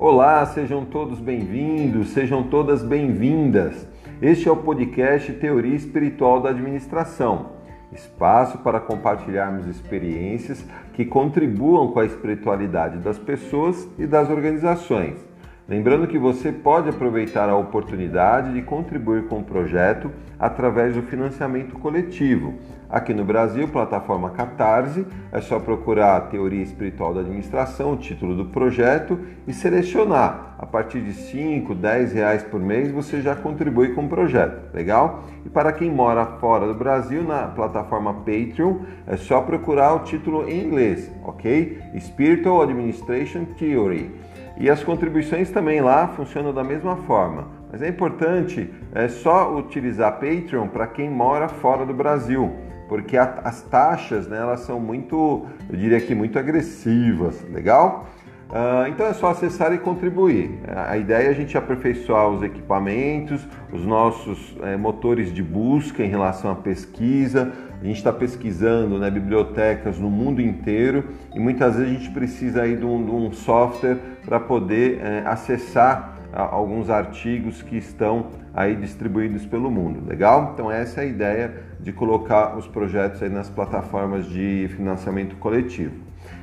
Olá, sejam todos bem-vindos, sejam todas bem-vindas. Este é o podcast Teoria Espiritual da Administração espaço para compartilharmos experiências que contribuam com a espiritualidade das pessoas e das organizações. Lembrando que você pode aproveitar a oportunidade de contribuir com o projeto através do financiamento coletivo. Aqui no Brasil, plataforma Catarse, é só procurar a Teoria Espiritual da Administração, o título do projeto, e selecionar. A partir de 5, 10 reais por mês você já contribui com o projeto, legal? E para quem mora fora do Brasil, na plataforma Patreon, é só procurar o título em inglês, ok? Spiritual Administration Theory. E as contribuições também lá funcionam da mesma forma. Mas é importante é só utilizar Patreon para quem mora fora do Brasil, porque a, as taxas né, elas são muito, eu diria que muito agressivas, legal? Uh, então é só acessar e contribuir. A ideia é a gente aperfeiçoar os equipamentos, os nossos é, motores de busca em relação à pesquisa. A gente está pesquisando né, bibliotecas no mundo inteiro e muitas vezes a gente precisa aí de um, de um software para poder é, acessar alguns artigos que estão aí distribuídos pelo mundo. Legal? Então essa é a ideia de colocar os projetos aí nas plataformas de financiamento coletivo.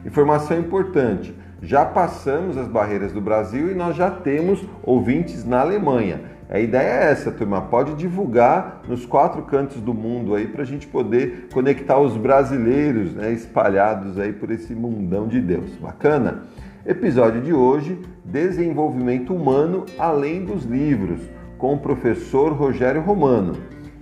Informação importante já passamos as barreiras do Brasil e nós já temos ouvintes na Alemanha. A ideia é essa, turma. Pode divulgar nos quatro cantos do mundo aí para a gente poder conectar os brasileiros né, espalhados aí por esse mundão de Deus. Bacana? Episódio de hoje: Desenvolvimento Humano além dos livros, com o professor Rogério Romano.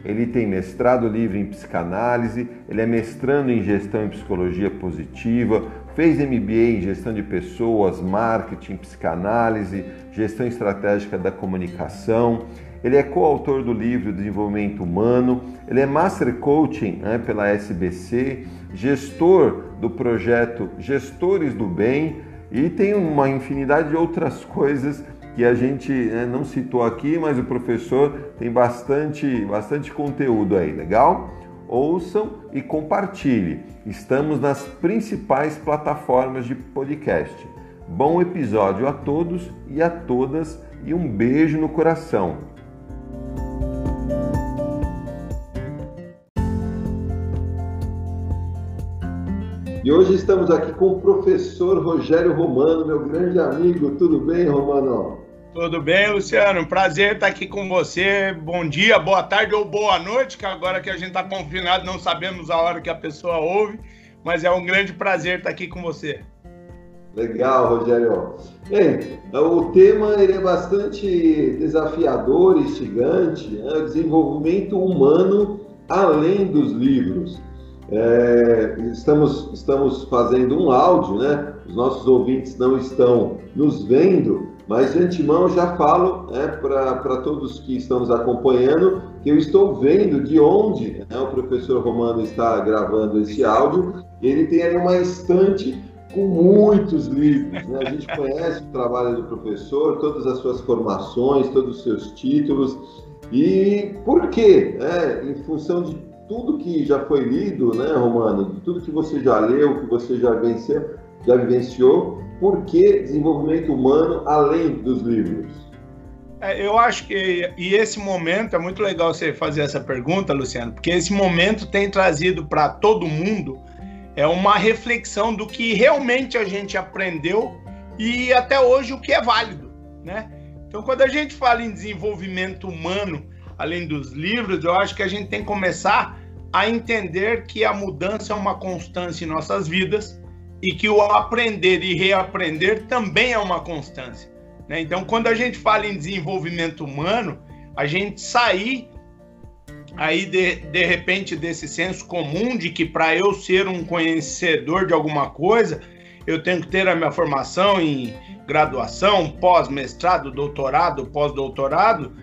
Ele tem mestrado livre em psicanálise, ele é mestrando em gestão e psicologia positiva, Fez MBA em gestão de pessoas, marketing, psicanálise, gestão estratégica da comunicação. Ele é coautor do livro Desenvolvimento Humano. Ele é Master Coaching né, pela SBC, gestor do projeto Gestores do Bem e tem uma infinidade de outras coisas que a gente né, não citou aqui, mas o professor tem bastante, bastante conteúdo aí, legal? ouçam e compartilhe. Estamos nas principais plataformas de podcast. Bom episódio a todos e a todas e um beijo no coração. E hoje estamos aqui com o professor Rogério Romano, meu grande amigo. Tudo bem, Romano? Tudo bem, Luciano? Prazer estar aqui com você. Bom dia, boa tarde ou boa noite, que agora que a gente está confinado não sabemos a hora que a pessoa ouve, mas é um grande prazer estar aqui com você. Legal, Rogério. Bem, o tema ele é bastante desafiador, instigante, né? desenvolvimento humano além dos livros. É, estamos, estamos fazendo um áudio, né? Os nossos ouvintes não estão nos vendo, mas de antemão já falo né, para todos que estão nos acompanhando que eu estou vendo de onde né, o professor Romano está gravando esse áudio. Ele tem aí uma estante com muitos livros. Né? A gente conhece o trabalho do professor, todas as suas formações, todos os seus títulos. E por quê? É, em função de tudo que já foi lido, né, Romano, tudo que você já leu, que você já venceu, já vivenciou, por que desenvolvimento humano além dos livros? É, eu acho que e esse momento é muito legal você fazer essa pergunta, Luciano, porque esse momento tem trazido para todo mundo é uma reflexão do que realmente a gente aprendeu e até hoje o que é válido, né? Então, quando a gente fala em desenvolvimento humano, além dos livros, eu acho que a gente tem que começar a entender que a mudança é uma constância em nossas vidas e que o aprender e reaprender também é uma constância. Né? Então, quando a gente fala em desenvolvimento humano, a gente sair aí de, de repente desse senso comum de que para eu ser um conhecedor de alguma coisa, eu tenho que ter a minha formação em graduação, pós-mestrado, doutorado, pós-doutorado,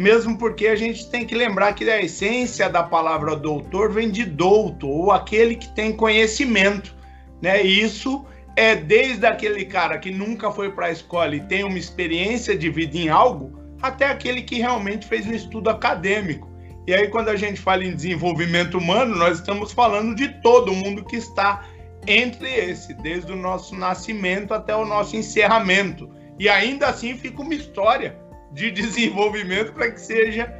mesmo porque a gente tem que lembrar que a essência da palavra doutor vem de douto, ou aquele que tem conhecimento né? Isso é desde aquele cara que nunca foi para a escola e tem uma experiência de vida em algo, até aquele que realmente fez um estudo acadêmico. E aí, quando a gente fala em desenvolvimento humano, nós estamos falando de todo mundo que está entre esse, desde o nosso nascimento até o nosso encerramento. E ainda assim fica uma história de desenvolvimento para que seja.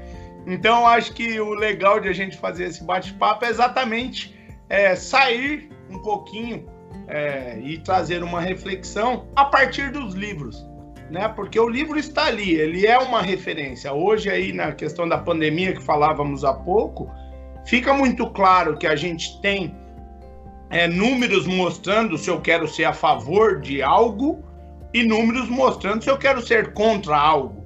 Então, acho que o legal de a gente fazer esse bate-papo é exatamente é, sair um pouquinho é, e trazer uma reflexão a partir dos livros. Né? Porque o livro está ali, ele é uma referência. Hoje, aí, na questão da pandemia que falávamos há pouco, fica muito claro que a gente tem é, números mostrando se eu quero ser a favor de algo e números mostrando se eu quero ser contra algo.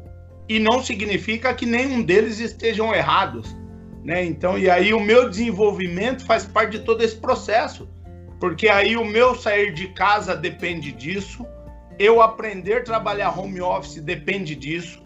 E não significa que nenhum deles estejam errados. Né? Então, e aí o meu desenvolvimento faz parte de todo esse processo. Porque aí o meu sair de casa depende disso, eu aprender a trabalhar home office depende disso.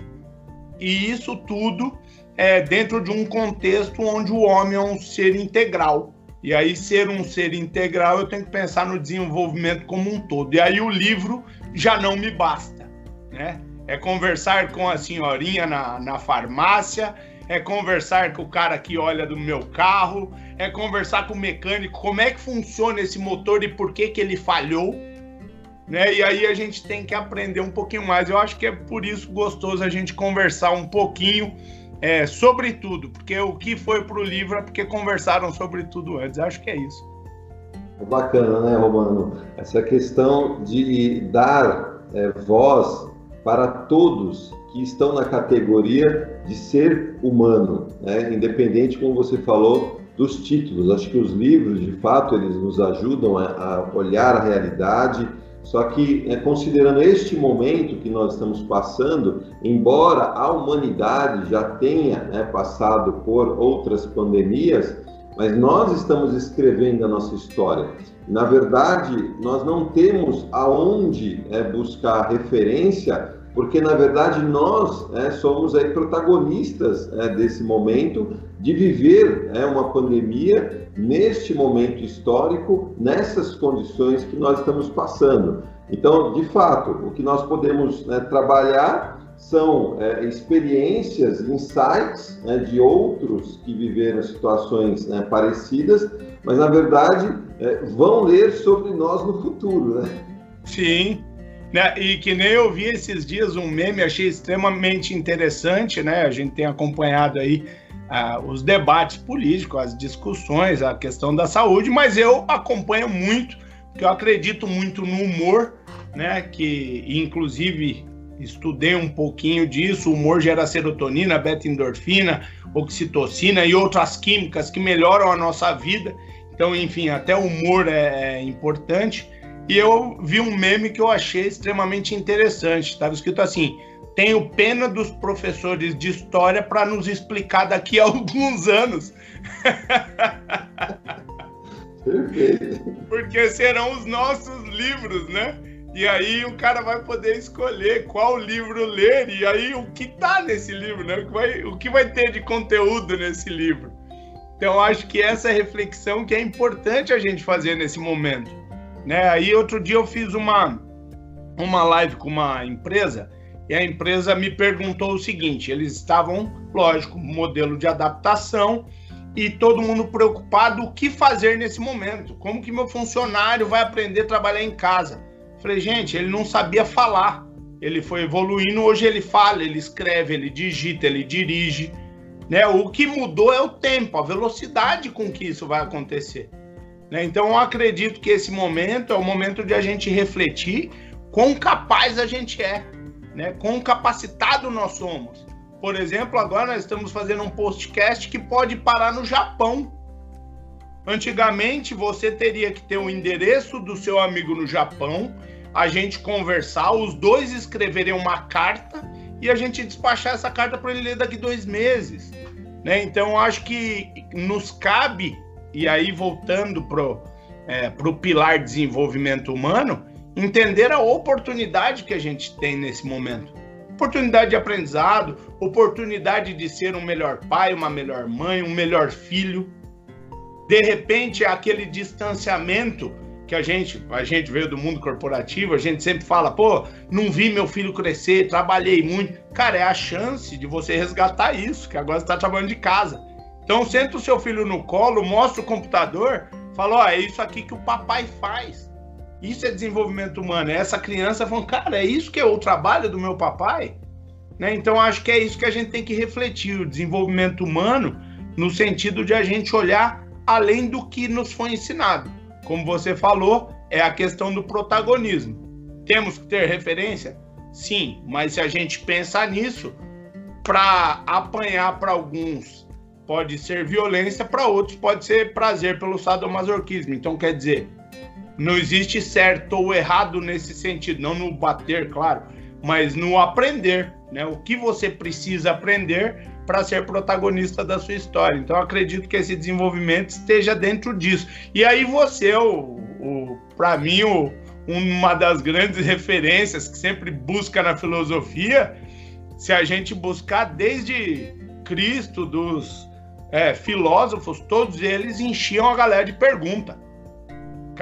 E isso tudo é dentro de um contexto onde o homem é um ser integral. E aí, ser um ser integral, eu tenho que pensar no desenvolvimento como um todo. E aí, o livro já não me basta, né? É conversar com a senhorinha na, na farmácia, é conversar com o cara que olha do meu carro, é conversar com o mecânico, como é que funciona esse motor e por que, que ele falhou. Né? E aí a gente tem que aprender um pouquinho mais. Eu acho que é por isso gostoso a gente conversar um pouquinho é, sobre tudo, porque o que foi para o livro é porque conversaram sobre tudo antes. Acho que é isso. É bacana, né, Romano? Essa questão de dar é, voz para todos que estão na categoria de ser humano, né? independente, como você falou, dos títulos. Acho que os livros, de fato, eles nos ajudam a, olhar a realidade. Só que, é, considerando este momento que nós estamos passando, embora a humanidade já tenha né, passado por outras pandemias, mas nós estamos escrevendo a nossa história. Na verdade, nós não temos aonde é, buscar referência porque na verdade nós é, somos aí protagonistas é, desse momento de viver é, uma pandemia neste momento histórico, nessas condições que nós estamos passando. Então, de fato, o que nós podemos né, trabalhar são é, experiências, insights né, de outros que viveram situações né, parecidas, mas na verdade é, vão ler sobre nós no futuro, né? Sim, né? E que nem eu vi esses dias um meme, achei extremamente interessante, né? A gente tem acompanhado aí uh, os debates políticos, as discussões, a questão da saúde, mas eu acompanho muito, porque eu acredito muito no humor, né? Que inclusive estudei um pouquinho disso. O humor gera serotonina, beta-endorfina, oxitocina e outras químicas que melhoram a nossa vida. Então, enfim, até o humor é, é importante. E eu vi um meme que eu achei extremamente interessante. Estava escrito assim: tenho pena dos professores de história para nos explicar daqui a alguns anos. Porque serão os nossos livros, né? E aí o cara vai poder escolher qual livro ler e aí o que tá nesse livro, né? O que vai, o que vai ter de conteúdo nesse livro. Então acho que essa reflexão que é importante a gente fazer nesse momento. Né? Aí outro dia eu fiz uma, uma live com uma empresa e a empresa me perguntou o seguinte: eles estavam, lógico, modelo de adaptação e todo mundo preocupado o que fazer nesse momento, como que meu funcionário vai aprender a trabalhar em casa. Falei, gente, ele não sabia falar, ele foi evoluindo, hoje ele fala, ele escreve, ele digita, ele dirige. Né? O que mudou é o tempo, a velocidade com que isso vai acontecer. Né? Então, eu acredito que esse momento é o momento de a gente refletir quão capaz a gente é, né? quão capacitado nós somos. Por exemplo, agora nós estamos fazendo um podcast que pode parar no Japão. Antigamente, você teria que ter o endereço do seu amigo no Japão, a gente conversar, os dois escreverem uma carta e a gente despachar essa carta para ele ler daqui dois meses. Né? Então, acho que nos cabe e aí voltando pro, é, pro pilar desenvolvimento humano, entender a oportunidade que a gente tem nesse momento. Oportunidade de aprendizado, oportunidade de ser um melhor pai, uma melhor mãe, um melhor filho. De repente, aquele distanciamento que a gente, a gente veio do mundo corporativo, a gente sempre fala, pô, não vi meu filho crescer, trabalhei muito. Cara, é a chance de você resgatar isso, que agora você está trabalhando de casa. Então senta o seu filho no colo, mostra o computador, fala, ó, é isso aqui que o papai faz. Isso é desenvolvimento humano. É essa criança falando, cara, é isso que é o trabalho do meu papai? Né? Então, acho que é isso que a gente tem que refletir: o desenvolvimento humano, no sentido de a gente olhar além do que nos foi ensinado. Como você falou, é a questão do protagonismo. Temos que ter referência? Sim, mas se a gente pensar nisso, para apanhar para alguns pode ser violência, para outros pode ser prazer pelo sadomasoquismo. Então, quer dizer, não existe certo ou errado nesse sentido, não no bater, claro, mas no aprender, né? O que você precisa aprender para ser protagonista da sua história. Então, acredito que esse desenvolvimento esteja dentro disso. E aí você, o, o para mim, o, uma das grandes referências que sempre busca na filosofia, se a gente buscar desde Cristo, dos é, filósofos, todos eles enchiam a galera de pergunta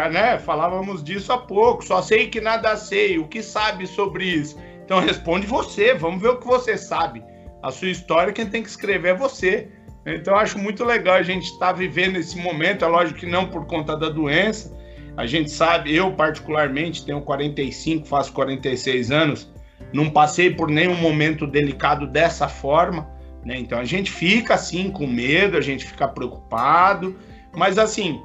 né? Falávamos disso há pouco. Só sei que nada sei. O que sabe sobre isso? Então responde você. Vamos ver o que você sabe. A sua história, quem tem que escrever é você. Então acho muito legal a gente estar tá vivendo esse momento. É lógico que não por conta da doença. A gente sabe, eu particularmente tenho 45, faço 46 anos. Não passei por nenhum momento delicado dessa forma. Né? Então a gente fica assim com medo, a gente fica preocupado. Mas assim,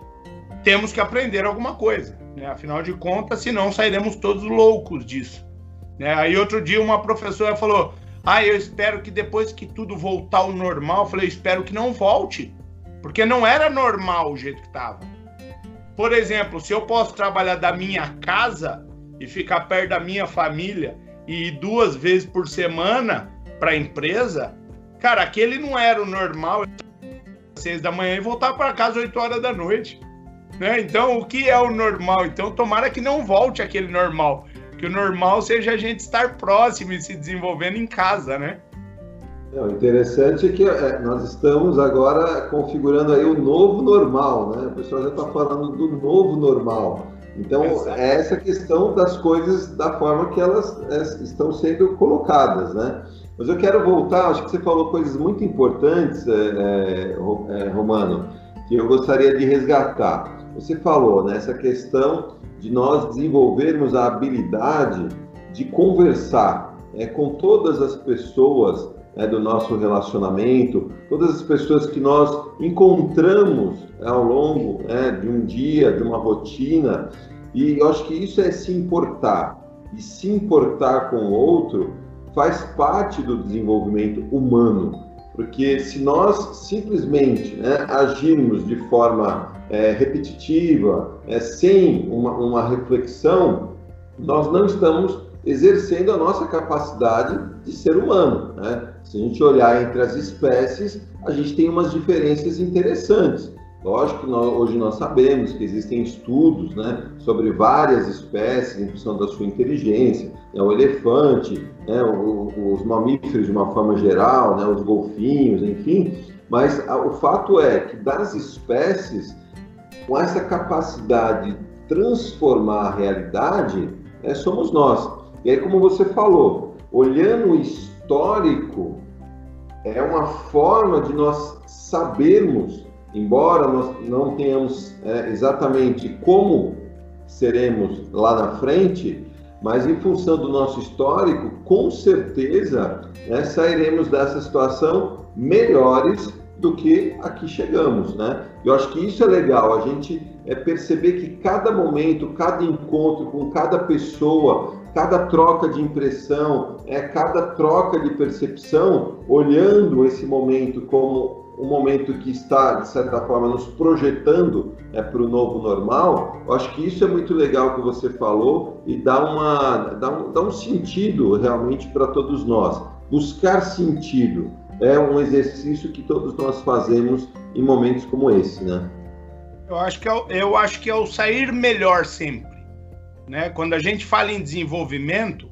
temos que aprender alguma coisa. Né? Afinal de contas, senão sairemos todos loucos disso. Né? Aí outro dia uma professora falou: Ah, eu espero que depois que tudo voltar ao normal, eu falei, espero que não volte. Porque não era normal o jeito que estava. Por exemplo, se eu posso trabalhar da minha casa e ficar perto da minha família e ir duas vezes por semana para a empresa, cara, aquele não era o normal. Seis da manhã e voltar para casa oito horas da noite. Né? Então, o que é o normal? Então, tomara que não volte aquele normal. Que o normal seja a gente estar próximo e se desenvolvendo em casa, né? o interessante é que é, nós estamos agora configurando aí o novo normal, né? O pessoal já está falando do novo normal. Então, é essa questão das coisas da forma que elas é, estão sendo colocadas, né? Mas eu quero voltar, acho que você falou coisas muito importantes, é, é, é Romano, que eu gostaria de resgatar. Você falou nessa né, questão de nós desenvolvermos a habilidade de conversar é, com todas as pessoas é, do nosso relacionamento, todas as pessoas que nós encontramos é, ao longo é, de um dia, de uma rotina, e eu acho que isso é se importar. E se importar com o outro faz parte do desenvolvimento humano, porque se nós simplesmente né, agirmos de forma é, repetitiva, é, sem uma, uma reflexão, nós não estamos exercendo a nossa capacidade de ser humano. Né? Se a gente olhar entre as espécies, a gente tem umas diferenças interessantes. Lógico que nós, hoje nós sabemos que existem estudos né, sobre várias espécies em função da sua inteligência, né, o elefante, né, o, os mamíferos de uma forma geral, né, os golfinhos, enfim, mas a, o fato é que das espécies com essa capacidade de transformar a realidade, é, somos nós. E aí, como você falou, olhando o histórico, é uma forma de nós sabermos, embora nós não tenhamos é, exatamente como seremos lá na frente, mas em função do nosso histórico, com certeza né, sairemos dessa situação melhores do que aqui chegamos, né? Eu acho que isso é legal, a gente é perceber que cada momento, cada encontro com cada pessoa, cada troca de impressão, é cada troca de percepção, olhando esse momento como um momento que está, de certa forma, nos projetando é, para o novo normal, eu acho que isso é muito legal que você falou e dá, uma, dá, um, dá um sentido realmente para todos nós. Buscar sentido é um exercício que todos nós fazemos em momentos como esse, né? Eu acho que é, eu acho que é o sair melhor sempre, né? Quando a gente fala em desenvolvimento,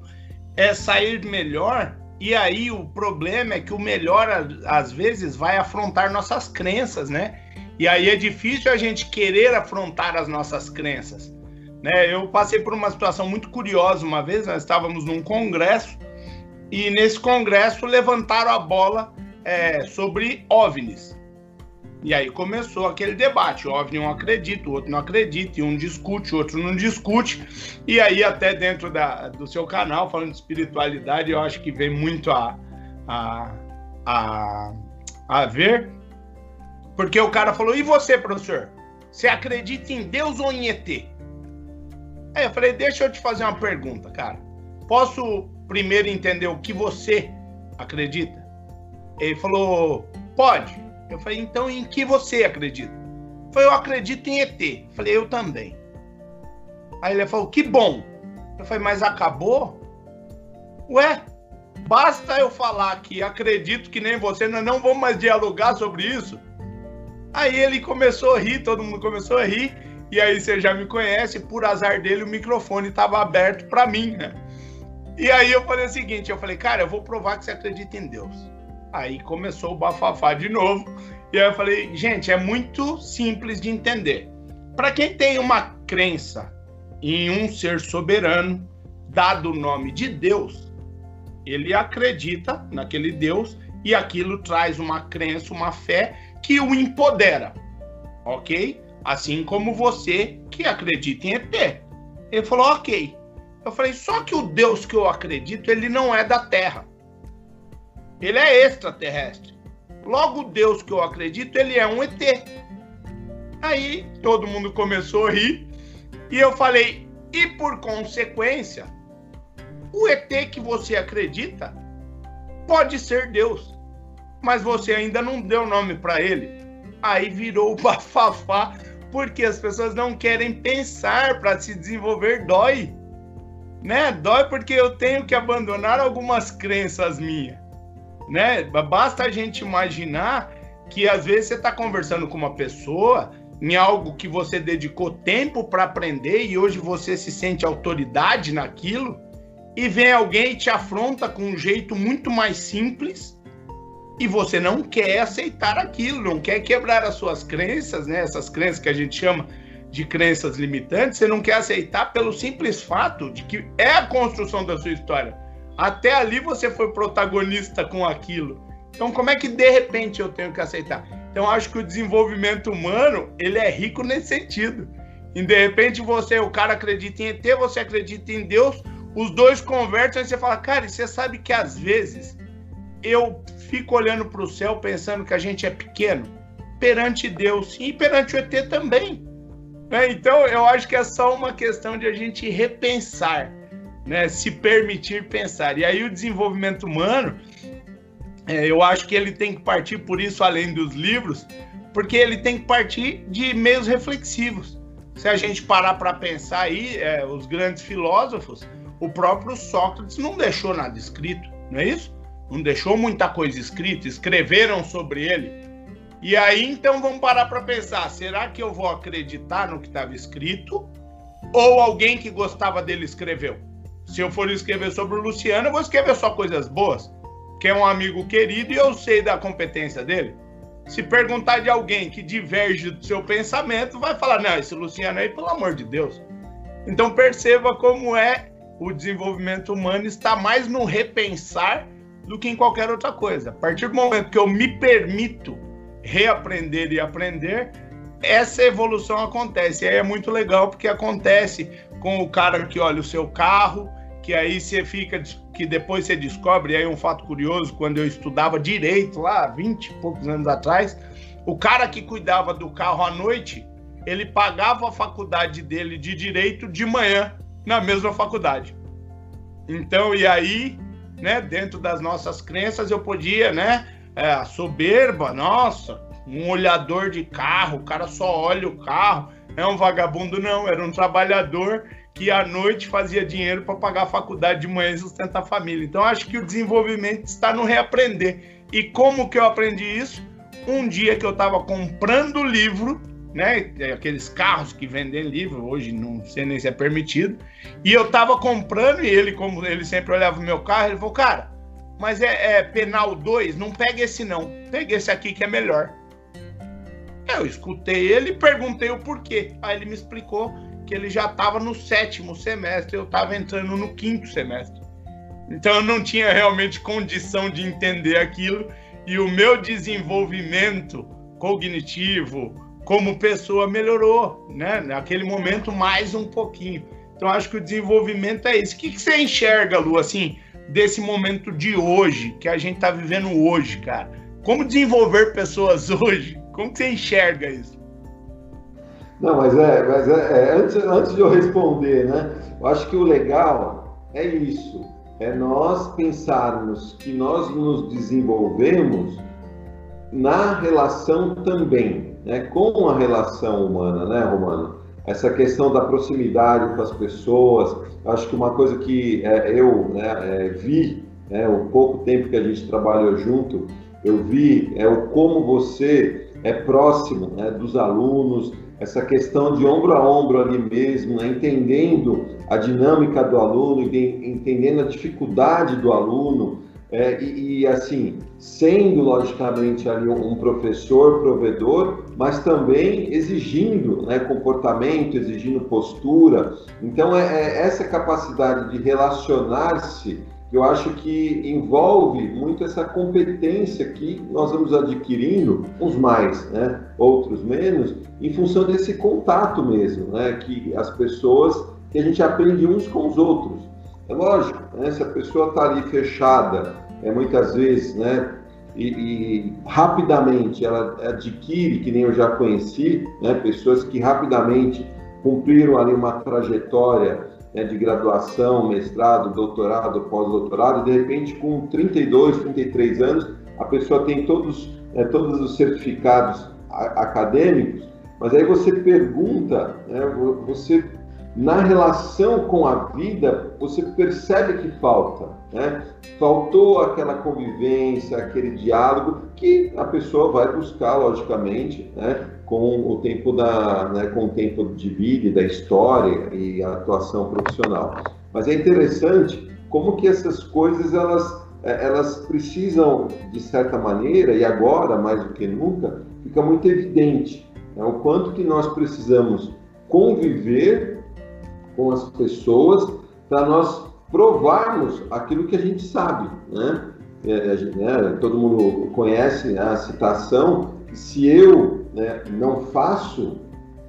é sair melhor e aí o problema é que o melhor às vezes vai afrontar nossas crenças, né? E aí é difícil a gente querer afrontar as nossas crenças. Né? Eu passei por uma situação muito curiosa uma vez, nós estávamos num congresso e nesse congresso levantaram a bola é, sobre OVNIs. E aí começou aquele debate. OVNI um acredita, o outro não acredita, e um discute, o outro não discute. E aí, até dentro da, do seu canal, falando de espiritualidade, eu acho que vem muito a, a, a, a ver. Porque o cara falou: e você, professor? Você acredita em Deus ou em ET? Aí eu falei: deixa eu te fazer uma pergunta, cara. Posso primeiro entender o que você acredita? Ele falou: pode. Eu falei, então em que você acredita? Falou, eu acredito em ET. Eu falei, eu também. Aí ele falou, que bom. Eu falei, mas acabou? Ué, basta eu falar que acredito que nem você, nós não vamos mais dialogar sobre isso. Aí ele começou a rir, todo mundo começou a rir, e aí você já me conhece, por azar dele o microfone estava aberto para mim, né? E aí eu falei o seguinte, eu falei, cara, eu vou provar que você acredita em Deus. Aí começou o bafafá de novo. E aí eu falei, gente, é muito simples de entender. Para quem tem uma crença em um ser soberano, dado o nome de Deus, ele acredita naquele Deus e aquilo traz uma crença, uma fé que o empodera, ok? Assim como você que acredita em ET. Ele falou, ok. Eu falei, só que o Deus que eu acredito, ele não é da Terra. Ele é extraterrestre. Logo, Deus que eu acredito, ele é um ET. Aí todo mundo começou a rir e eu falei: e por consequência, o ET que você acredita pode ser Deus, mas você ainda não deu nome para ele. Aí virou o bafafá, porque as pessoas não querem pensar para se desenvolver, dói. Né? Dói porque eu tenho que abandonar algumas crenças minhas né? Basta a gente imaginar que às vezes você está conversando com uma pessoa em algo que você dedicou tempo para aprender e hoje você se sente autoridade naquilo e vem alguém e te afronta com um jeito muito mais simples e você não quer aceitar aquilo, não quer quebrar as suas crenças, né? Essas crenças que a gente chama de crenças limitantes, você não quer aceitar pelo simples fato de que é a construção da sua história. Até ali você foi protagonista com aquilo. Então, como é que de repente eu tenho que aceitar? Então, acho que o desenvolvimento humano ele é rico nesse sentido. E de repente você, o cara acredita em ET, você acredita em Deus, os dois conversam e você fala, cara, e você sabe que às vezes eu fico olhando para o céu pensando que a gente é pequeno perante Deus e perante o ET também. Né? Então, eu acho que é só uma questão de a gente repensar né, se permitir pensar. E aí o desenvolvimento humano, é, eu acho que ele tem que partir por isso além dos livros, porque ele tem que partir de meios reflexivos. Se a gente parar para pensar aí, é, os grandes filósofos, o próprio Sócrates não deixou nada escrito, não é isso? Não deixou muita coisa escrita, escreveram sobre ele. E aí então vamos parar para pensar: será que eu vou acreditar no que estava escrito? Ou alguém que gostava dele escreveu? Se eu for escrever sobre o Luciano, eu vou escrever só coisas boas, que é um amigo querido e eu sei da competência dele. Se perguntar de alguém que diverge do seu pensamento, vai falar: não, esse Luciano aí, pelo amor de Deus. Então perceba como é o desenvolvimento humano está mais no repensar do que em qualquer outra coisa. A partir do momento que eu me permito reaprender e aprender, essa evolução acontece. E aí é muito legal porque acontece com o cara que olha o seu carro, que aí você fica, que depois você descobre, aí um fato curioso, quando eu estudava direito lá, 20 e poucos anos atrás, o cara que cuidava do carro à noite, ele pagava a faculdade dele de direito de manhã, na mesma faculdade. Então, e aí, né, dentro das nossas crenças, eu podia, né, é, soberba, nossa, um olhador de carro, o cara só olha o carro, é um vagabundo, não, era um trabalhador que à noite fazia dinheiro para pagar a faculdade de manhã e sustentar a família. Então acho que o desenvolvimento está no reaprender. E como que eu aprendi isso? Um dia que eu estava comprando livro, né, aqueles carros que vendem livro, hoje não sei nem se é permitido, e eu estava comprando e ele, como ele sempre olhava o meu carro, ele falou, cara, mas é, é penal 2, não pega esse não, pega esse aqui que é melhor. Eu escutei ele e perguntei o porquê. Aí ele me explicou que ele já estava no sétimo semestre, eu estava entrando no quinto semestre. Então eu não tinha realmente condição de entender aquilo e o meu desenvolvimento cognitivo, como pessoa melhorou, né? Naquele momento mais um pouquinho. Então acho que o desenvolvimento é isso. O que, que você enxerga, Lu, assim, desse momento de hoje que a gente está vivendo hoje, cara? Como desenvolver pessoas hoje? Como você enxerga isso? Não, mas é, mas é, é, antes, antes de eu responder, né? Eu acho que o legal é isso, é nós pensarmos que nós nos desenvolvemos na relação também, né? Com a relação humana, né, Romano? Essa questão da proximidade com as pessoas, acho que uma coisa que é, eu né, é, vi, né, o pouco tempo que a gente trabalhou junto, eu vi é o como você é próximo né, dos alunos, essa questão de ombro a ombro ali mesmo, né, entendendo a dinâmica do aluno, entendendo a dificuldade do aluno, é, e, e, assim, sendo logicamente ali um professor provedor, mas também exigindo né, comportamento, exigindo postura. Então, é, é essa capacidade de relacionar-se eu acho que envolve muito essa competência que nós vamos adquirindo, uns mais, né, outros menos, em função desse contato mesmo, né, que as pessoas, que a gente aprende uns com os outros. É lógico, né, se a pessoa está ali fechada, é, muitas vezes, né, e, e, rapidamente ela adquire, que nem eu já conheci, né, pessoas que rapidamente cumpriram ali uma trajetória né, de graduação, mestrado, doutorado, pós-doutorado, de repente com 32, 33 anos, a pessoa tem todos, né, todos os certificados acadêmicos, mas aí você pergunta, né, você na relação com a vida, você percebe que falta, né? Faltou aquela convivência, aquele diálogo que a pessoa vai buscar, logicamente, né? Com o tempo da, né? com o tempo de vida, da história e a atuação profissional. Mas é interessante como que essas coisas elas é, elas precisam de certa maneira e agora mais do que nunca fica muito evidente né? o quanto que nós precisamos conviver com as pessoas para nós provarmos aquilo que a gente sabe, né? É, é né? Todo mundo conhece a citação: se eu né, não faço,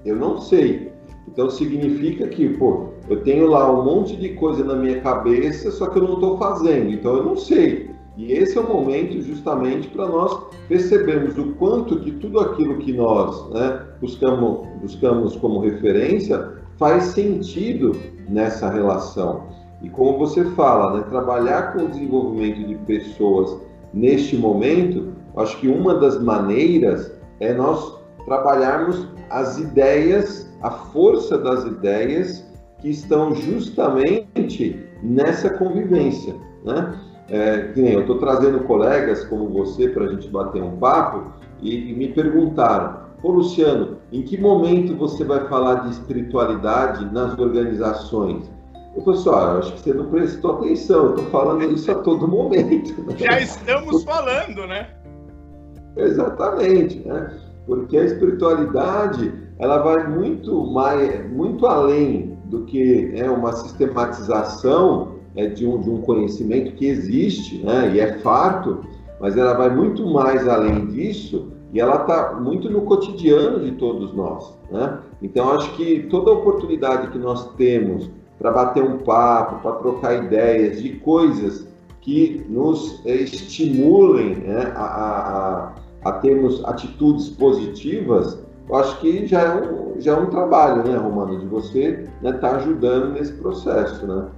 eu não sei. Então significa que, pô, eu tenho lá um monte de coisa na minha cabeça, só que eu não estou fazendo, então eu não sei. E esse é o momento justamente para nós percebermos o quanto que tudo aquilo que nós né, buscamos, buscamos como referência faz sentido nessa relação. E como você fala, né, trabalhar com o desenvolvimento de pessoas neste momento, acho que uma das maneiras é nós trabalharmos as ideias, a força das ideias que estão justamente nessa convivência, né? É, eu estou trazendo colegas como você para a gente bater um papo e, e me perguntaram, Ô Luciano, em que momento você vai falar de espiritualidade nas organizações? Eu falei assim, ah, acho que você não prestou atenção, eu estou falando isso a todo momento. Né? Já estamos falando, né? Exatamente, né? Porque a espiritualidade, ela vai muito mais, muito além do que é uma sistematização é, de, um, de um conhecimento que existe, né? E é fato, mas ela vai muito mais além disso e ela está muito no cotidiano de todos nós. Né? Então, acho que toda oportunidade que nós temos para bater um papo, para trocar ideias de coisas que nos estimulem né, a, a, a, termos atitudes positivas, eu acho que já é um, já é um trabalho, né, Romano, de você estar né, tá ajudando nesse processo, né?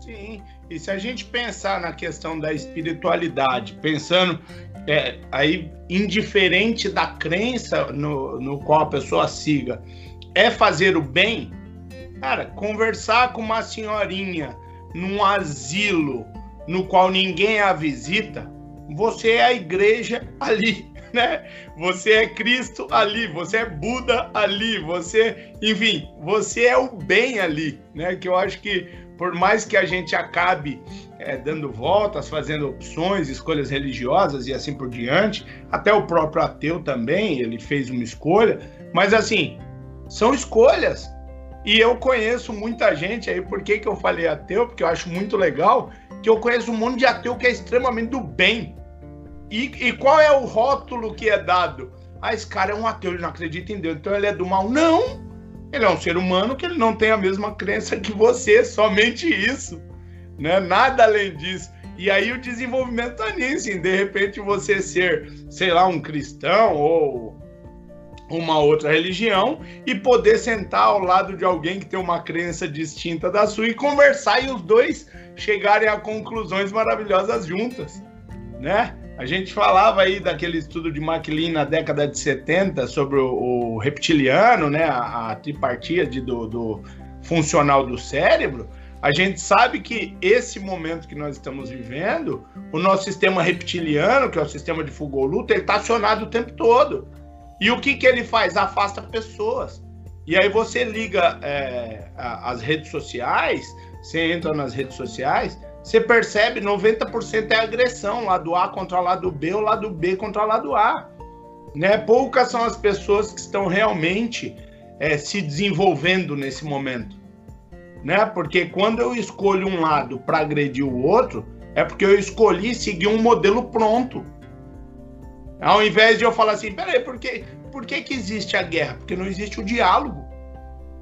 Sim, e se a gente pensar na questão da espiritualidade, pensando é, aí indiferente da crença no, no qual a pessoa siga, é fazer o bem, cara, conversar com uma senhorinha num asilo no qual ninguém a visita, você é a igreja ali, né? Você é Cristo ali, você é Buda ali, você, enfim, você é o bem ali, né? Que eu acho que por mais que a gente acabe é, dando voltas, fazendo opções, escolhas religiosas e assim por diante, até o próprio ateu também, ele fez uma escolha, mas assim, são escolhas. E eu conheço muita gente aí, por que, que eu falei ateu? Porque eu acho muito legal que eu conheço um monte de ateu que é extremamente do bem. E, e qual é o rótulo que é dado? ah, esse cara é um ateu, ele não acredita em Deus, então ele é do mal. Não! Ele é um ser humano que ele não tem a mesma crença que você, somente isso. Né? Nada além disso. E aí o desenvolvimento tá nisso, em de repente você ser, sei lá, um cristão ou uma outra religião e poder sentar ao lado de alguém que tem uma crença distinta da sua e conversar e os dois chegarem a conclusões maravilhosas juntas, né? A gente falava aí daquele estudo de MacLean na década de 70 sobre o, o reptiliano, né? A, a tripartite do, do funcional do cérebro. A gente sabe que esse momento que nós estamos vivendo, o nosso sistema reptiliano, que é o sistema de fuga ou luta, ele está acionado o tempo todo. E o que, que ele faz? Afasta pessoas. E aí você liga é, as redes sociais, você entra nas redes sociais, você percebe 90% é agressão, lado A contra lado B ou lado B contra lado A. Né? Poucas são as pessoas que estão realmente é, se desenvolvendo nesse momento. Né? Porque quando eu escolho um lado para agredir o outro, é porque eu escolhi seguir um modelo pronto. Ao invés de eu falar assim, peraí, por que, por que, que existe a guerra? Porque não existe o diálogo.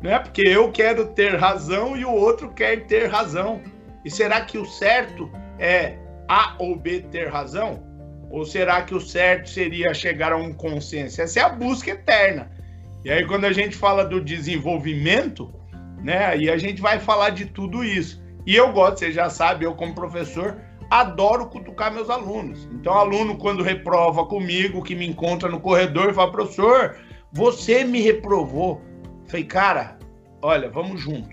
Né? Porque eu quero ter razão e o outro quer ter razão. E será que o certo é A ou B ter razão? Ou será que o certo seria chegar a um consenso? Essa é a busca eterna. E aí, quando a gente fala do desenvolvimento, né? E a gente vai falar de tudo isso. E eu gosto, você já sabe, eu como professor, adoro cutucar meus alunos. Então, aluno, quando reprova comigo, que me encontra no corredor, fala, professor, você me reprovou. Falei, cara, olha, vamos junto.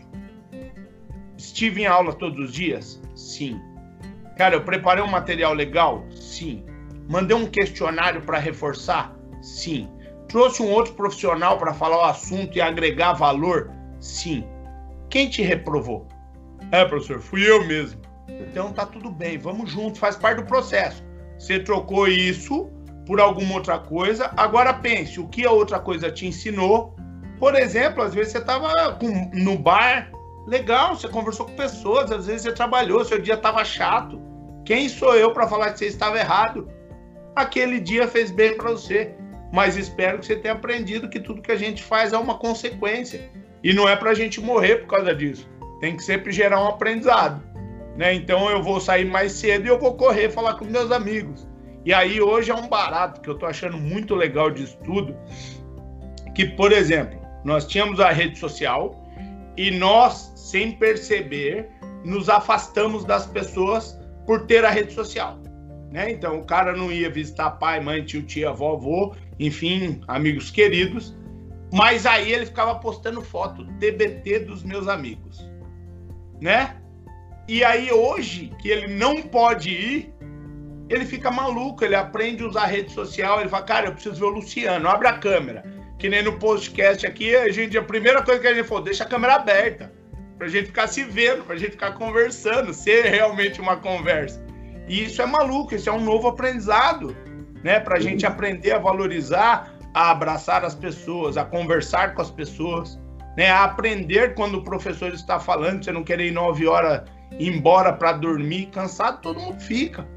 Estive em aula todos os dias? Sim. Cara, eu preparei um material legal? Sim. Mandei um questionário para reforçar? Sim. Trouxe um outro profissional para falar o assunto e agregar valor? Sim. Quem te reprovou? É, professor, fui eu mesmo. Então tá tudo bem, vamos junto, faz parte do processo. Você trocou isso por alguma outra coisa, agora pense, o que a outra coisa te ensinou? Por exemplo, às vezes você estava no bar, legal, você conversou com pessoas, às vezes você trabalhou, seu dia estava chato. Quem sou eu para falar que você estava errado? Aquele dia fez bem para você, mas espero que você tenha aprendido que tudo que a gente faz é uma consequência. E não é para a gente morrer por causa disso. Tem que sempre gerar um aprendizado né? Então eu vou sair mais cedo e eu vou correr falar com meus amigos. E aí hoje é um barato que eu tô achando muito legal de estudo, que por exemplo, nós tínhamos a rede social e nós, sem perceber, nos afastamos das pessoas por ter a rede social. Né? Então o cara não ia visitar pai, mãe, tio, tia, vovô, enfim, amigos queridos, mas aí ele ficava postando foto TBT dos meus amigos, né? E aí hoje, que ele não pode ir, ele fica maluco, ele aprende a usar a rede social, ele fala, cara, eu preciso ver o Luciano, abre a câmera. Que nem no podcast aqui, a gente, a primeira coisa que a gente falou, deixa a câmera aberta, pra gente ficar se vendo, pra gente ficar conversando, ser realmente uma conversa. E isso é maluco, isso é um novo aprendizado, né? Pra gente aprender a valorizar, a abraçar as pessoas, a conversar com as pessoas, né? A aprender quando o professor está falando, você não quer ir nove horas embora para dormir, cansado, todo mundo fica.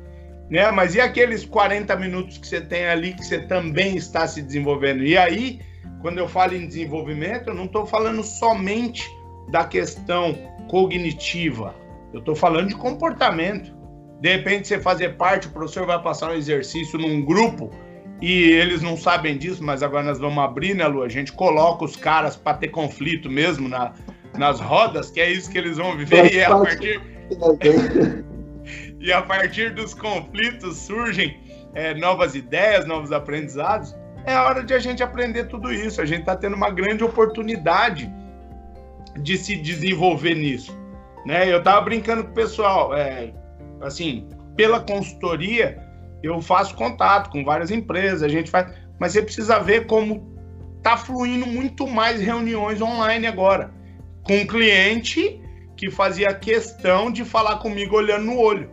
Né? Mas e aqueles 40 minutos que você tem ali que você também está se desenvolvendo? E aí, quando eu falo em desenvolvimento, eu não estou falando somente da questão cognitiva, eu estou falando de comportamento. De repente, você fazer parte, o professor vai passar um exercício num grupo e eles não sabem disso, mas agora nós vamos abrir, né, Lu? A gente coloca os caras para ter conflito mesmo na, nas rodas, que é isso que eles vão viver, e a partir. e a partir dos conflitos surgem é, novas ideias, novos aprendizados. É a hora de a gente aprender tudo isso. A gente está tendo uma grande oportunidade de se desenvolver nisso. Né? Eu estava brincando com o pessoal, é, assim, pela consultoria, eu faço contato com várias empresas, a gente faz, mas você precisa ver como tá fluindo muito mais reuniões online agora com um cliente que fazia questão de falar comigo olhando no olho.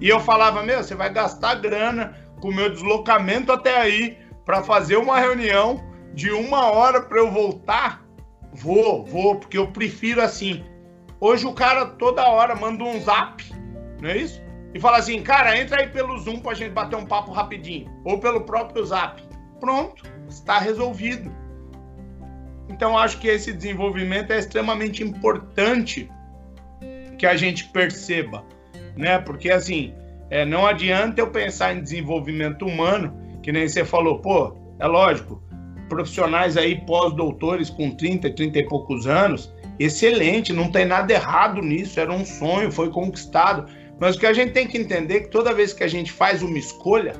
E eu falava, meu, você vai gastar grana com o meu deslocamento até aí para fazer uma reunião de uma hora para eu voltar? Vou, vou, porque eu prefiro assim. Hoje o cara toda hora manda um zap, não é isso? E fala assim, cara, entra aí pelo Zoom pra gente bater um papo rapidinho. Ou pelo próprio zap. Pronto está resolvido. Então, acho que esse desenvolvimento é extremamente importante que a gente perceba, né? Porque assim, é, não adianta eu pensar em desenvolvimento humano, que nem você falou, pô, é lógico, profissionais aí pós-doutores com 30, 30 e poucos anos, excelente, não tem nada errado nisso, era um sonho, foi conquistado. Mas o que a gente tem que entender é que toda vez que a gente faz uma escolha,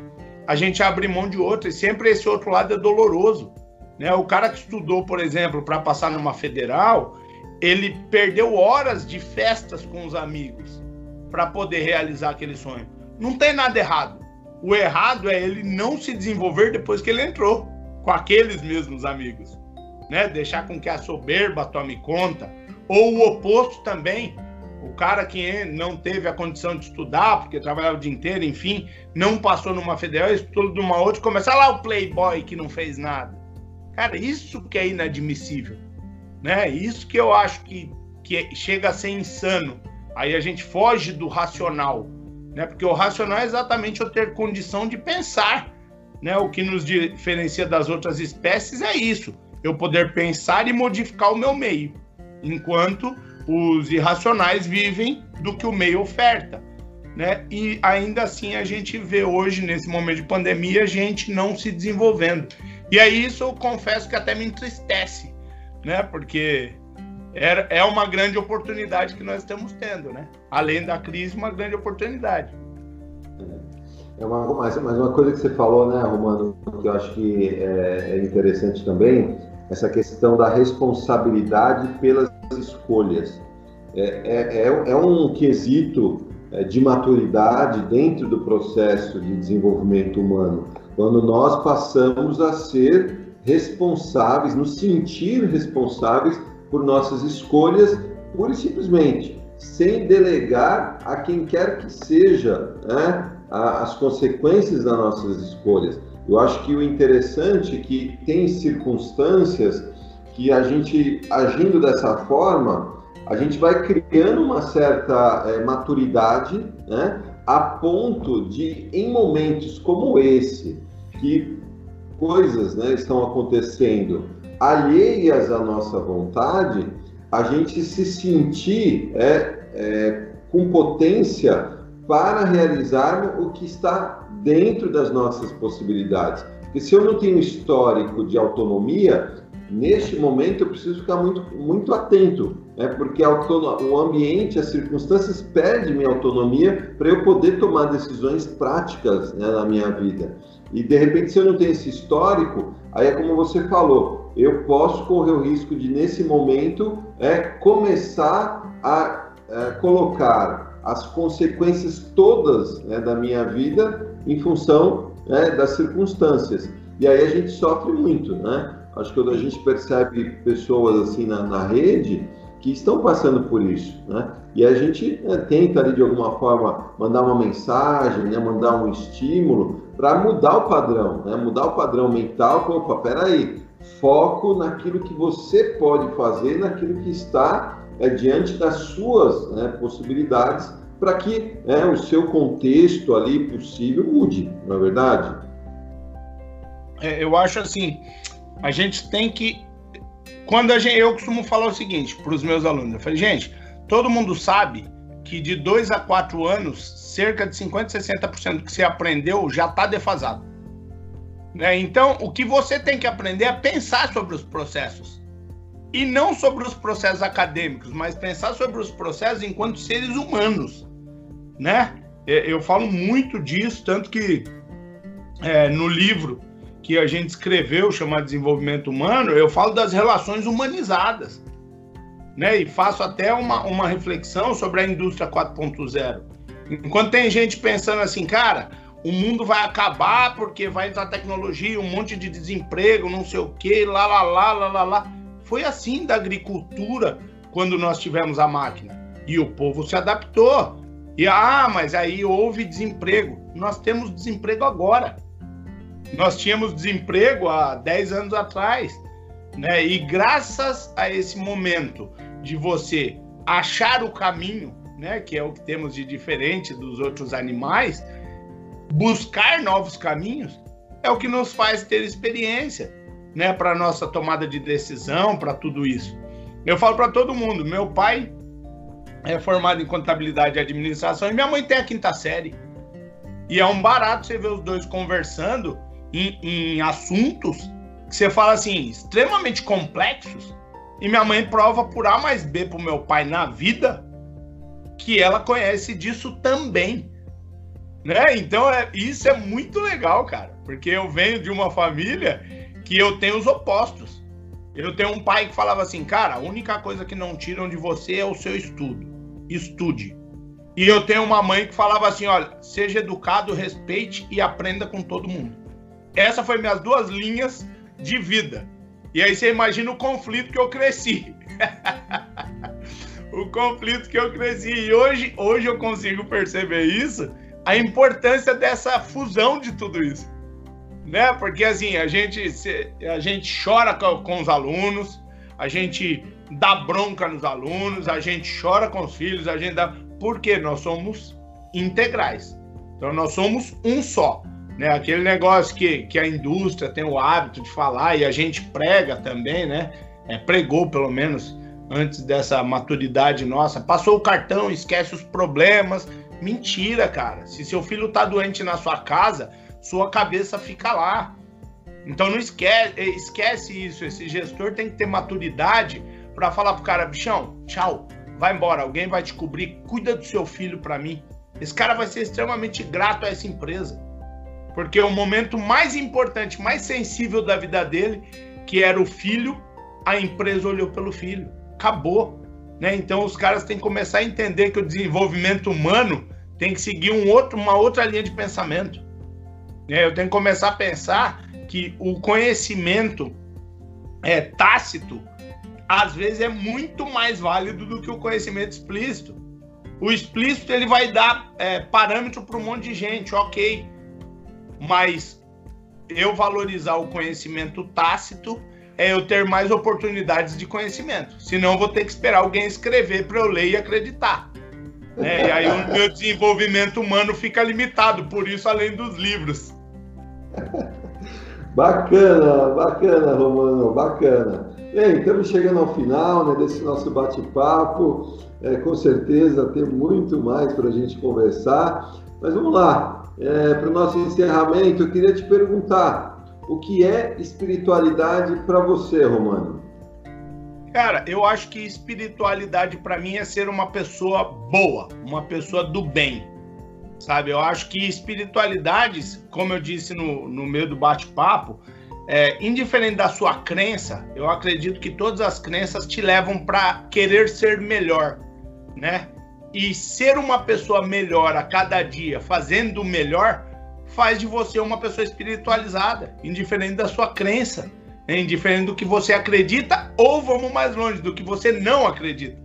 a gente abre mão de outra, e sempre esse outro lado é doloroso. Né? O cara que estudou, por exemplo, para passar numa federal, ele perdeu horas de festas com os amigos para poder realizar aquele sonho. Não tem nada errado. O errado é ele não se desenvolver depois que ele entrou com aqueles mesmos amigos, né? Deixar com que a soberba tome conta ou o oposto também. O cara que não teve a condição de estudar, porque trabalhava o dia inteiro, enfim, não passou numa federal, estudou numa outra, começa lá o playboy que não fez nada. Cara, isso que é inadmissível né? Isso que eu acho que, que chega a ser insano. Aí a gente foge do racional, né? Porque o racional é exatamente eu ter condição de pensar, né? O que nos diferencia das outras espécies é isso, eu poder pensar e modificar o meu meio, enquanto os irracionais vivem do que o meio oferta. Né? E ainda assim a gente vê hoje, nesse momento de pandemia, a gente não se desenvolvendo. E aí isso eu confesso que até me entristece, né? Porque é, é uma grande oportunidade que nós estamos tendo, né? Além da crise, uma grande oportunidade. É uma, mas, uma coisa que você falou, né, Romano, que eu acho que é, é interessante também, essa questão da responsabilidade pelas escolhas. É, é, é, é um quesito é, de maturidade dentro do processo de desenvolvimento humano, quando nós passamos a ser responsáveis, nos sentir responsáveis por nossas escolhas, pura e simplesmente, sem delegar a quem quer que seja né, as consequências das nossas escolhas. Eu acho que o interessante é que tem circunstâncias que a gente, agindo dessa forma, a gente vai criando uma certa é, maturidade, né, a ponto de, em momentos como esse, que coisas né, estão acontecendo alheias à nossa vontade, a gente se sentir é, é, com potência para realizar o que está dentro das nossas possibilidades. Porque se eu não tenho histórico de autonomia, neste momento eu preciso ficar muito, muito atento, né? porque o ambiente, as circunstâncias pedem minha autonomia para eu poder tomar decisões práticas né, na minha vida. E de repente, se eu não tenho esse histórico, aí é como você falou, eu posso correr o risco de, nesse momento, é, começar a é, colocar as consequências todas né, da minha vida em função né, das circunstâncias. E aí a gente sofre muito, né? Acho que quando a gente percebe pessoas assim na, na rede, que estão passando por isso, né? E a gente né, tenta ali de alguma forma mandar uma mensagem, né, mandar um estímulo para mudar o padrão, né? Mudar o padrão mental. Opa, peraí, foco naquilo que você pode fazer, naquilo que está é, diante das suas né, possibilidades, para que é, o seu contexto ali possível mude, não é verdade? É, eu acho assim, a gente tem que quando a gente, eu costumo falar o seguinte para os meus alunos, eu falei, gente, todo mundo sabe que de 2 a 4 anos, cerca de 50, 60% do que você aprendeu já está defasado. Né? Então, o que você tem que aprender é pensar sobre os processos. E não sobre os processos acadêmicos, mas pensar sobre os processos enquanto seres humanos. Né? Eu falo muito disso, tanto que é, no livro que a gente escreveu, chamado Desenvolvimento Humano, eu falo das relações humanizadas. Né? E faço até uma, uma reflexão sobre a indústria 4.0. Enquanto tem gente pensando assim, cara, o mundo vai acabar porque vai entrar tecnologia, um monte de desemprego, não sei o quê, lá, lá, lá, lá, lá, lá. Foi assim da agricultura quando nós tivemos a máquina. E o povo se adaptou. E, ah, mas aí houve desemprego. Nós temos desemprego agora. Nós tínhamos desemprego há 10 anos atrás, né? E graças a esse momento de você achar o caminho, né, que é o que temos de diferente dos outros animais, buscar novos caminhos, é o que nos faz ter experiência, né, para nossa tomada de decisão, para tudo isso. Eu falo para todo mundo, meu pai é formado em contabilidade e administração e minha mãe tem a quinta série. E é um barato você ver os dois conversando em, em assuntos que você fala assim, extremamente complexos. E minha mãe prova por A mais B pro meu pai na vida que ela conhece disso também. Né? Então, é, isso é muito legal, cara. Porque eu venho de uma família que eu tenho os opostos. Eu tenho um pai que falava assim, cara, a única coisa que não tiram de você é o seu estudo. Estude. E eu tenho uma mãe que falava assim, olha, seja educado, respeite e aprenda com todo mundo. Essa foi minhas duas linhas de vida. E aí você imagina o conflito que eu cresci. o conflito que eu cresci. E hoje, hoje eu consigo perceber isso, a importância dessa fusão de tudo isso. Né? Porque assim, a gente, a gente chora com os alunos, a gente dá bronca nos alunos, a gente chora com os filhos, a gente dá. Porque nós somos integrais. Então nós somos um só. Né? Aquele negócio que, que a indústria tem o hábito de falar e a gente prega também, né? É, pregou pelo menos antes dessa maturidade nossa. Passou o cartão, esquece os problemas. Mentira, cara. Se seu filho tá doente na sua casa, sua cabeça fica lá. Então não esquece, esquece isso. Esse gestor tem que ter maturidade para falar pro cara, bichão, tchau, vai embora, alguém vai te cobrir, cuida do seu filho para mim. Esse cara vai ser extremamente grato a essa empresa. Porque o momento mais importante, mais sensível da vida dele, que era o filho, a empresa olhou pelo filho. Acabou. Né? Então os caras têm que começar a entender que o desenvolvimento humano tem que seguir um outro, uma outra linha de pensamento. Né? Eu tenho que começar a pensar que o conhecimento é, tácito às vezes é muito mais válido do que o conhecimento explícito. O explícito ele vai dar é, parâmetro para um monte de gente, ok mas eu valorizar o conhecimento tácito é eu ter mais oportunidades de conhecimento. Senão eu vou ter que esperar alguém escrever para eu ler e acreditar. É, e aí o meu desenvolvimento humano fica limitado, por isso, além dos livros. Bacana, bacana, Romano, bacana. Bem, estamos chegando ao final né, desse nosso bate-papo. É, com certeza tem muito mais para a gente conversar. Mas vamos lá, é, para o nosso encerramento, eu queria te perguntar: o que é espiritualidade para você, Romano? Cara, eu acho que espiritualidade para mim é ser uma pessoa boa, uma pessoa do bem. Sabe? Eu acho que espiritualidade, como eu disse no, no meio do bate-papo, é, indiferente da sua crença, eu acredito que todas as crenças te levam para querer ser melhor, né? E ser uma pessoa melhor a cada dia, fazendo o melhor, faz de você uma pessoa espiritualizada, indiferente da sua crença, né? indiferente do que você acredita, ou vamos mais longe, do que você não acredita.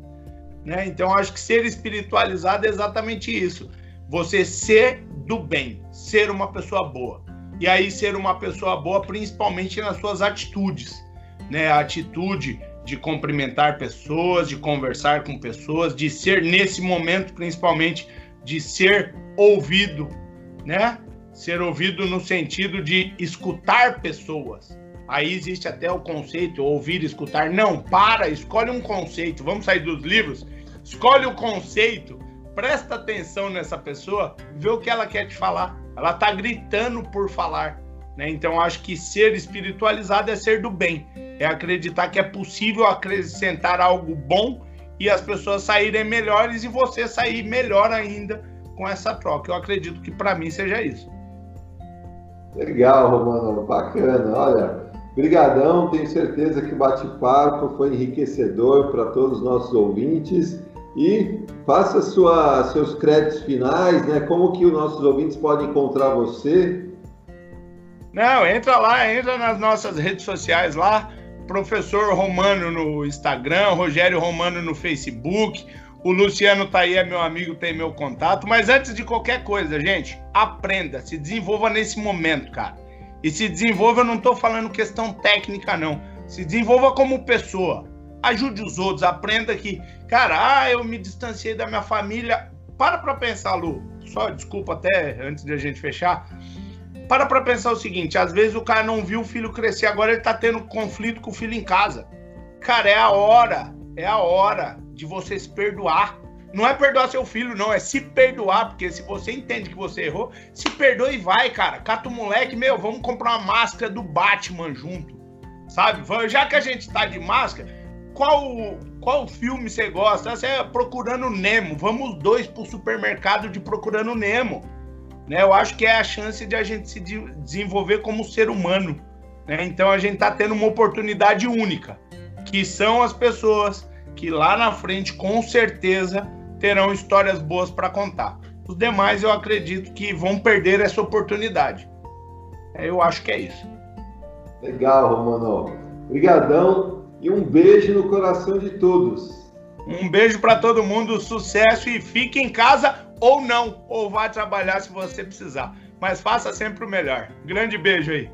Né? Então, acho que ser espiritualizado é exatamente isso. Você ser do bem, ser uma pessoa boa. E aí, ser uma pessoa boa, principalmente nas suas atitudes. Né? A atitude de cumprimentar pessoas, de conversar com pessoas, de ser nesse momento principalmente de ser ouvido, né? Ser ouvido no sentido de escutar pessoas. Aí existe até o conceito ouvir, escutar. Não, para, escolhe um conceito. Vamos sair dos livros. Escolhe o conceito, presta atenção nessa pessoa, vê o que ela quer te falar. Ela está gritando por falar. Né? Então, acho que ser espiritualizado é ser do bem, é acreditar que é possível acrescentar algo bom e as pessoas saírem melhores e você sair melhor ainda com essa troca. Eu acredito que para mim seja isso. Legal, Romano, bacana. Olha, brigadão, tenho certeza que o bate-papo foi enriquecedor para todos os nossos ouvintes. E faça sua, seus créditos finais, né? Como que os nossos ouvintes podem encontrar você não, entra lá, entra nas nossas redes sociais lá, professor Romano no Instagram, Rogério Romano no Facebook. O Luciano tá aí, é meu amigo, tem meu contato. Mas antes de qualquer coisa, gente, aprenda, se desenvolva nesse momento, cara. E se desenvolva, eu não tô falando questão técnica, não. Se desenvolva como pessoa. Ajude os outros, aprenda que, cara, ah, eu me distanciei da minha família. Para pra pensar, Lu. Só desculpa até antes de a gente fechar para para pensar o seguinte: às vezes o cara não viu o filho crescer, agora ele tá tendo conflito com o filho em casa. Cara, é a hora, é a hora de você se perdoar. Não é perdoar seu filho, não, é se perdoar, porque se você entende que você errou, se perdoa e vai, cara. Cata o moleque, meu, vamos comprar uma máscara do Batman junto, sabe? Já que a gente tá de máscara, qual, qual filme você gosta? Você é Procurando Nemo. Vamos dois pro supermercado de Procurando Nemo. Né? Eu acho que é a chance de a gente se de desenvolver como ser humano. Né? Então a gente tá tendo uma oportunidade única, que são as pessoas que lá na frente, com certeza, terão histórias boas para contar. Os demais eu acredito que vão perder essa oportunidade. É, eu acho que é isso. Legal, Romano. Obrigadão e um beijo no coração de todos. Um beijo para todo mundo, sucesso e fique em casa ou não, ou vá trabalhar se você precisar. Mas faça sempre o melhor. Grande beijo aí.